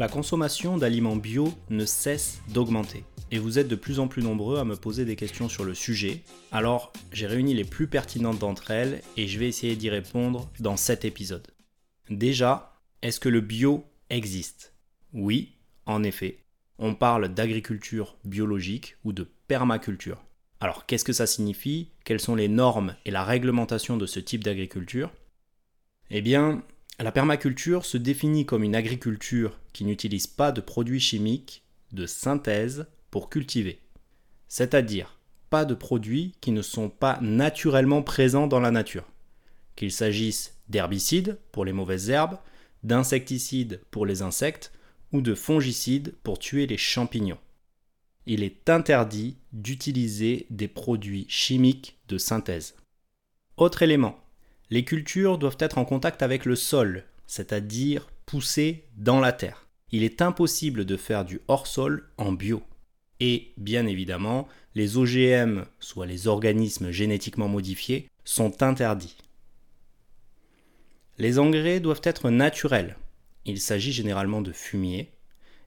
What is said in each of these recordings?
La consommation d'aliments bio ne cesse d'augmenter et vous êtes de plus en plus nombreux à me poser des questions sur le sujet. Alors j'ai réuni les plus pertinentes d'entre elles et je vais essayer d'y répondre dans cet épisode. Déjà, est-ce que le bio existe? Oui, en effet. On parle d'agriculture biologique ou de permaculture. Alors qu'est-ce que ça signifie? Quelles sont les normes et la réglementation de ce type d'agriculture? Eh bien, la permaculture se définit comme une agriculture qui n'utilise pas de produits chimiques de synthèse pour cultiver. C'est-à-dire pas de produits qui ne sont pas naturellement présents dans la nature. Qu'il s'agisse d'herbicides pour les mauvaises herbes, d'insecticides pour les insectes ou de fongicides pour tuer les champignons. Il est interdit d'utiliser des produits chimiques de synthèse. Autre élément, les cultures doivent être en contact avec le sol, c'est-à-dire poussées dans la terre. Il est impossible de faire du hors-sol en bio. Et bien évidemment, les OGM, soit les organismes génétiquement modifiés, sont interdits. Les engrais doivent être naturels. Il s'agit généralement de fumier.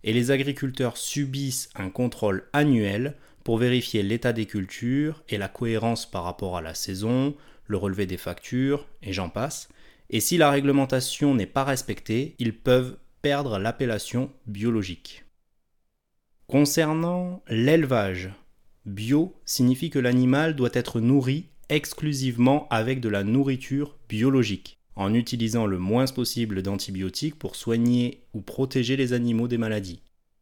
Et les agriculteurs subissent un contrôle annuel pour vérifier l'état des cultures et la cohérence par rapport à la saison, le relevé des factures, et j'en passe. Et si la réglementation n'est pas respectée, ils peuvent perdre l'appellation biologique. Concernant l'élevage, bio signifie que l'animal doit être nourri exclusivement avec de la nourriture biologique, en utilisant le moins possible d'antibiotiques pour soigner ou protéger les animaux des maladies.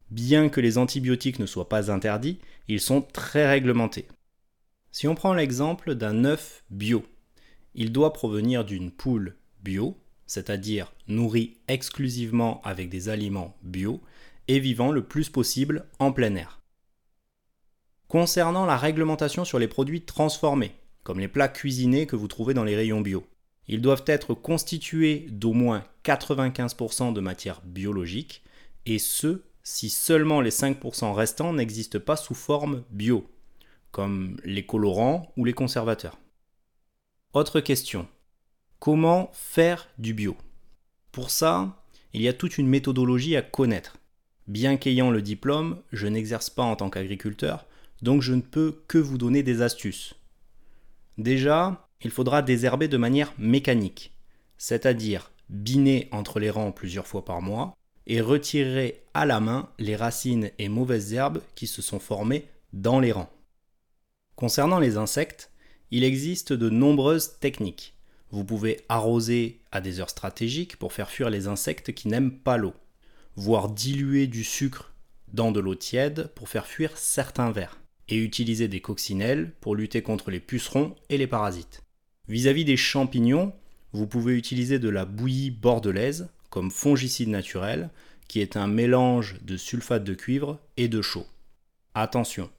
Bien que les antibiotiques ne soient pas interdits, ils sont très réglementés. Si on prend l'exemple d'un œuf bio, il doit provenir d'une poule bio, c'est-à-dire nourrie exclusivement avec des aliments bio et vivant le plus possible en plein air. Concernant la réglementation sur les produits transformés, comme les plats cuisinés que vous trouvez dans les rayons bio, ils doivent être constitués d'au moins 95% de matière biologique, et ce, si seulement les 5% restants n'existent pas sous forme bio, comme les colorants ou les conservateurs. Autre question. Comment faire du bio? Pour ça, il y a toute une méthodologie à connaître. Bien qu'ayant le diplôme, je n'exerce pas en tant qu'agriculteur, donc je ne peux que vous donner des astuces. Déjà, il faudra désherber de manière mécanique, c'est-à-dire biner entre les rangs plusieurs fois par mois et retirer à la main les racines et mauvaises herbes qui se sont formées dans les rangs. Concernant les insectes, il existe de nombreuses techniques. Vous pouvez arroser à des heures stratégiques pour faire fuir les insectes qui n'aiment pas l'eau, voire diluer du sucre dans de l'eau tiède pour faire fuir certains vers, et utiliser des coccinelles pour lutter contre les pucerons et les parasites. Vis-à-vis des champignons, vous pouvez utiliser de la bouillie bordelaise comme fongicide naturel, qui est un mélange de sulfate de cuivre et de chaux. Attention,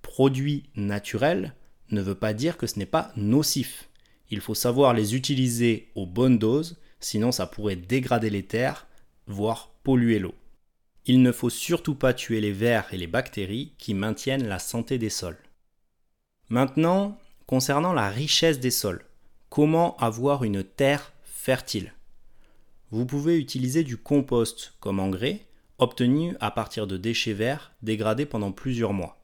produit naturel ne veut pas dire que ce n'est pas nocif. Il faut savoir les utiliser aux bonnes doses, sinon ça pourrait dégrader les terres, voire polluer l'eau. Il ne faut surtout pas tuer les vers et les bactéries qui maintiennent la santé des sols. Maintenant, concernant la richesse des sols, comment avoir une terre fertile? Vous pouvez utiliser du compost comme engrais, obtenu à partir de déchets verts dégradés pendant plusieurs mois.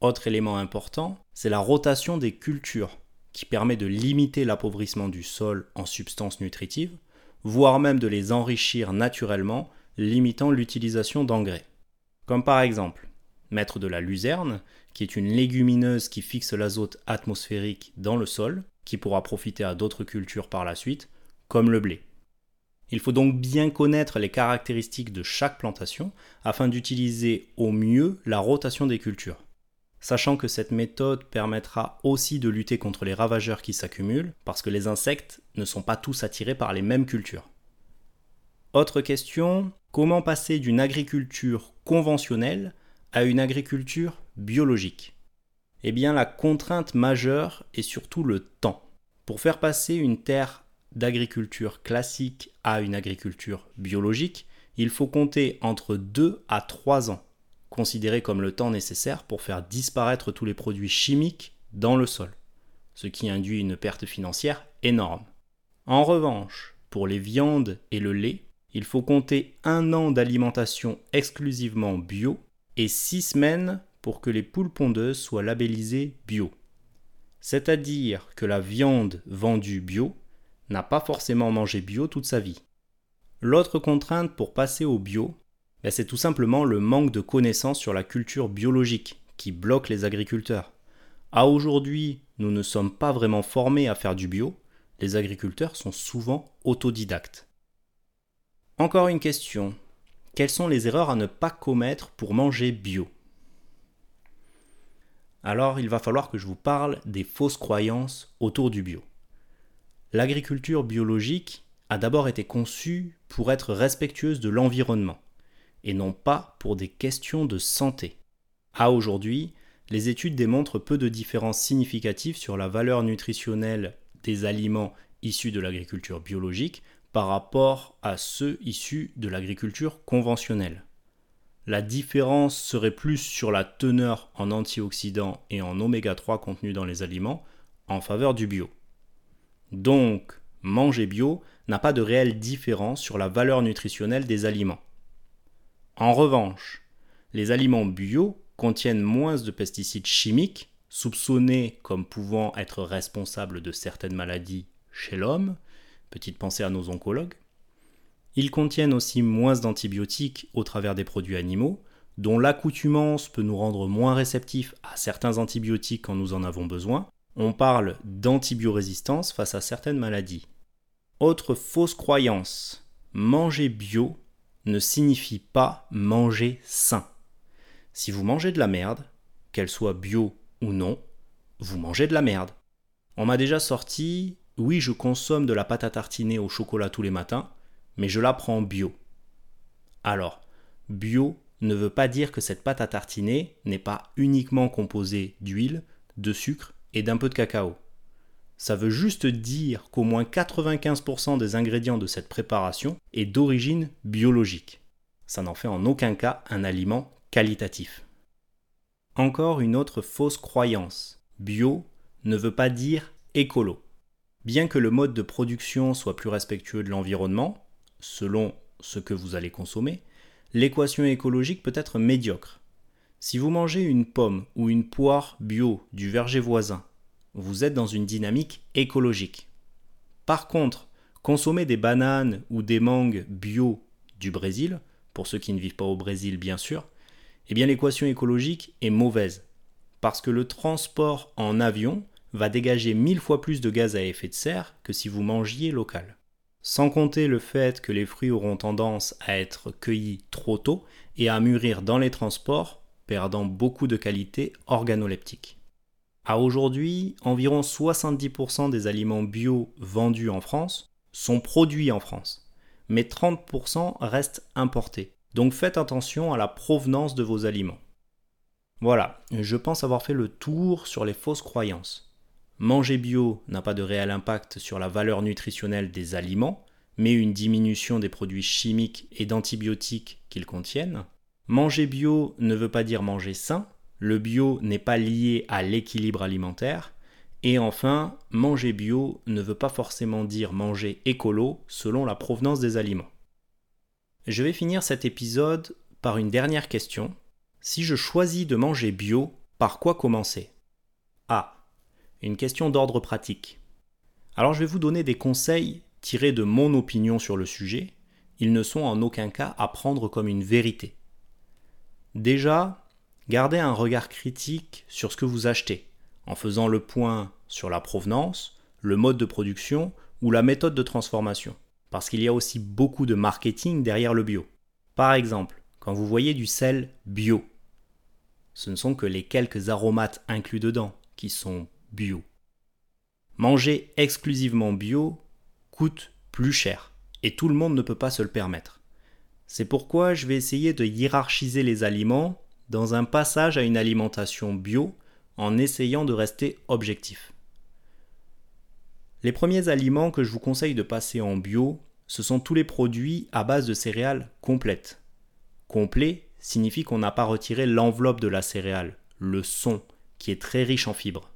Autre élément important, c'est la rotation des cultures, qui permet de limiter l'appauvrissement du sol en substances nutritives, voire même de les enrichir naturellement, limitant l'utilisation d'engrais. Comme par exemple, mettre de la luzerne, qui est une légumineuse qui fixe l'azote atmosphérique dans le sol, qui pourra profiter à d'autres cultures par la suite, comme le blé. Il faut donc bien connaître les caractéristiques de chaque plantation afin d'utiliser au mieux la rotation des cultures sachant que cette méthode permettra aussi de lutter contre les ravageurs qui s'accumulent, parce que les insectes ne sont pas tous attirés par les mêmes cultures. Autre question, comment passer d'une agriculture conventionnelle à une agriculture biologique? Eh bien la contrainte majeure est surtout le temps. Pour faire passer une terre d'agriculture classique à une agriculture biologique, il faut compter entre 2 à 3 ans considéré comme le temps nécessaire pour faire disparaître tous les produits chimiques dans le sol, ce qui induit une perte financière énorme. En revanche, pour les viandes et le lait, il faut compter un an d'alimentation exclusivement bio et six semaines pour que les poules pondeuses soient labellisées bio. C'est-à-dire que la viande vendue bio n'a pas forcément mangé bio toute sa vie. L'autre contrainte pour passer au bio, ben, c'est tout simplement le manque de connaissances sur la culture biologique qui bloque les agriculteurs. À aujourd'hui, nous ne sommes pas vraiment formés à faire du bio, les agriculteurs sont souvent autodidactes. Encore une question. Quelles sont les erreurs à ne pas commettre pour manger bio? Alors il va falloir que je vous parle des fausses croyances autour du bio. L'agriculture biologique a d'abord été conçue pour être respectueuse de l'environnement, et non pas pour des questions de santé. À aujourd'hui, les études démontrent peu de différences significatives sur la valeur nutritionnelle des aliments issus de l'agriculture biologique par rapport à ceux issus de l'agriculture conventionnelle. La différence serait plus sur la teneur en antioxydants et en oméga 3 contenus dans les aliments en faveur du bio. Donc, manger bio n'a pas de réelle différence sur la valeur nutritionnelle des aliments. En revanche, les aliments bio contiennent moins de pesticides chimiques, soupçonnés comme pouvant être responsables de certaines maladies chez l'homme, petite pensée à nos oncologues. Ils contiennent aussi moins d'antibiotiques au travers des produits animaux, dont l'accoutumance peut nous rendre moins réceptifs à certains antibiotiques quand nous en avons besoin. On parle d'antibiorésistance face à certaines maladies. Autre fausse croyance, manger bio ne signifie pas manger sain. Si vous mangez de la merde, qu'elle soit bio ou non, vous mangez de la merde. On m'a déjà sorti oui, je consomme de la pâte à tartiner au chocolat tous les matins, mais je la prends bio. Alors, bio ne veut pas dire que cette pâte à tartiner n'est pas uniquement composée d'huile, de sucre et d'un peu de cacao. Ça veut juste dire qu'au moins 95% des ingrédients de cette préparation est d'origine biologique. Ça n'en fait en aucun cas un aliment qualitatif. Encore une autre fausse croyance. Bio ne veut pas dire écolo. Bien que le mode de production soit plus respectueux de l'environnement, selon ce que vous allez consommer, l'équation écologique peut être médiocre. Si vous mangez une pomme ou une poire bio du verger voisin, vous êtes dans une dynamique écologique. Par contre, consommer des bananes ou des mangues bio du Brésil, pour ceux qui ne vivent pas au Brésil bien sûr, eh bien l'équation écologique est mauvaise. Parce que le transport en avion va dégager mille fois plus de gaz à effet de serre que si vous mangiez local. Sans compter le fait que les fruits auront tendance à être cueillis trop tôt et à mûrir dans les transports, perdant beaucoup de qualité organoleptique. À aujourd'hui, environ 70% des aliments bio vendus en France sont produits en France, mais 30% restent importés. Donc faites attention à la provenance de vos aliments. Voilà, je pense avoir fait le tour sur les fausses croyances. Manger bio n'a pas de réel impact sur la valeur nutritionnelle des aliments, mais une diminution des produits chimiques et d'antibiotiques qu'ils contiennent. Manger bio ne veut pas dire manger sain, le bio n'est pas lié à l'équilibre alimentaire, et enfin, manger bio ne veut pas forcément dire manger écolo selon la provenance des aliments. Je vais finir cet épisode par une dernière question. Si je choisis de manger bio, par quoi commencer? A une question d'ordre pratique. Alors je vais vous donner des conseils tirés de mon opinion sur le sujet. Ils ne sont en aucun cas à prendre comme une vérité. Déjà, gardez un regard critique sur ce que vous achetez, en faisant le point sur la provenance, le mode de production ou la méthode de transformation, parce qu'il y a aussi beaucoup de marketing derrière le bio. Par exemple, quand vous voyez du sel bio, ce ne sont que les quelques aromates inclus dedans qui sont bio. Manger exclusivement bio coûte plus cher et tout le monde ne peut pas se le permettre. C'est pourquoi je vais essayer de hiérarchiser les aliments dans un passage à une alimentation bio en essayant de rester objectif. Les premiers aliments que je vous conseille de passer en bio, ce sont tous les produits à base de céréales complètes. Complet signifie qu'on n'a pas retiré l'enveloppe de la céréale, le son, qui est très riche en fibres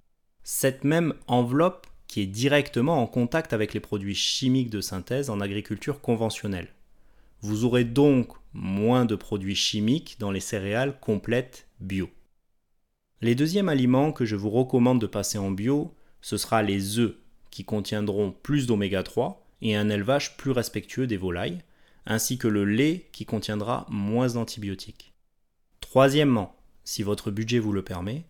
cette même enveloppe qui est directement en contact avec les produits chimiques de synthèse en agriculture conventionnelle. Vous aurez donc moins de produits chimiques dans les céréales complètes bio. Les deuxièmes aliments que je vous recommande de passer en bio, ce sera les œufs qui contiendront plus d'oméga 3 et un élevage plus respectueux des volailles, ainsi que le lait qui contiendra moins d'antibiotiques. Troisièmement, si votre budget vous le permet,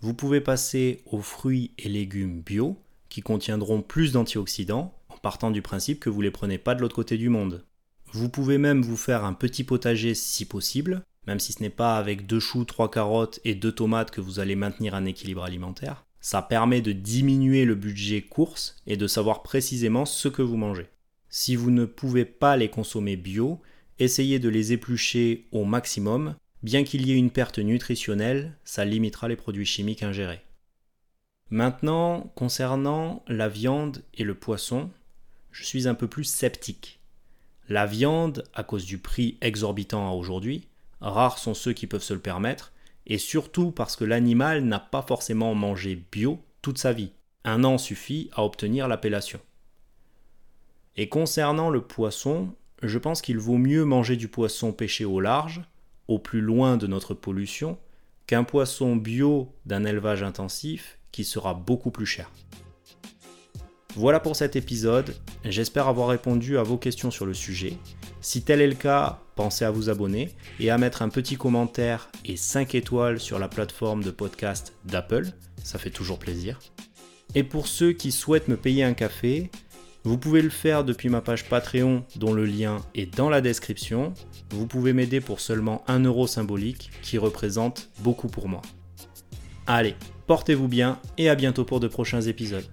vous pouvez passer aux fruits et légumes bio qui contiendront plus d'antioxydants en partant du principe que vous ne les prenez pas de l'autre côté du monde. Vous pouvez même vous faire un petit potager si possible, même si ce n'est pas avec deux choux, trois carottes et deux tomates que vous allez maintenir un équilibre alimentaire. Ça permet de diminuer le budget course et de savoir précisément ce que vous mangez. Si vous ne pouvez pas les consommer bio, essayez de les éplucher au maximum. Bien qu'il y ait une perte nutritionnelle, ça limitera les produits chimiques ingérés. Maintenant, concernant la viande et le poisson, je suis un peu plus sceptique. La viande, à cause du prix exorbitant à aujourd'hui, rares sont ceux qui peuvent se le permettre, et surtout parce que l'animal n'a pas forcément mangé bio toute sa vie. Un an suffit à obtenir l'appellation. Et concernant le poisson, je pense qu'il vaut mieux manger du poisson pêché au large, au plus loin de notre pollution, qu'un poisson bio d'un élevage intensif qui sera beaucoup plus cher. Voilà pour cet épisode, j'espère avoir répondu à vos questions sur le sujet. Si tel est le cas, pensez à vous abonner et à mettre un petit commentaire et 5 étoiles sur la plateforme de podcast d'Apple, ça fait toujours plaisir. Et pour ceux qui souhaitent me payer un café, vous pouvez le faire depuis ma page Patreon dont le lien est dans la description. Vous pouvez m'aider pour seulement 1 euro symbolique qui représente beaucoup pour moi. Allez, portez-vous bien et à bientôt pour de prochains épisodes.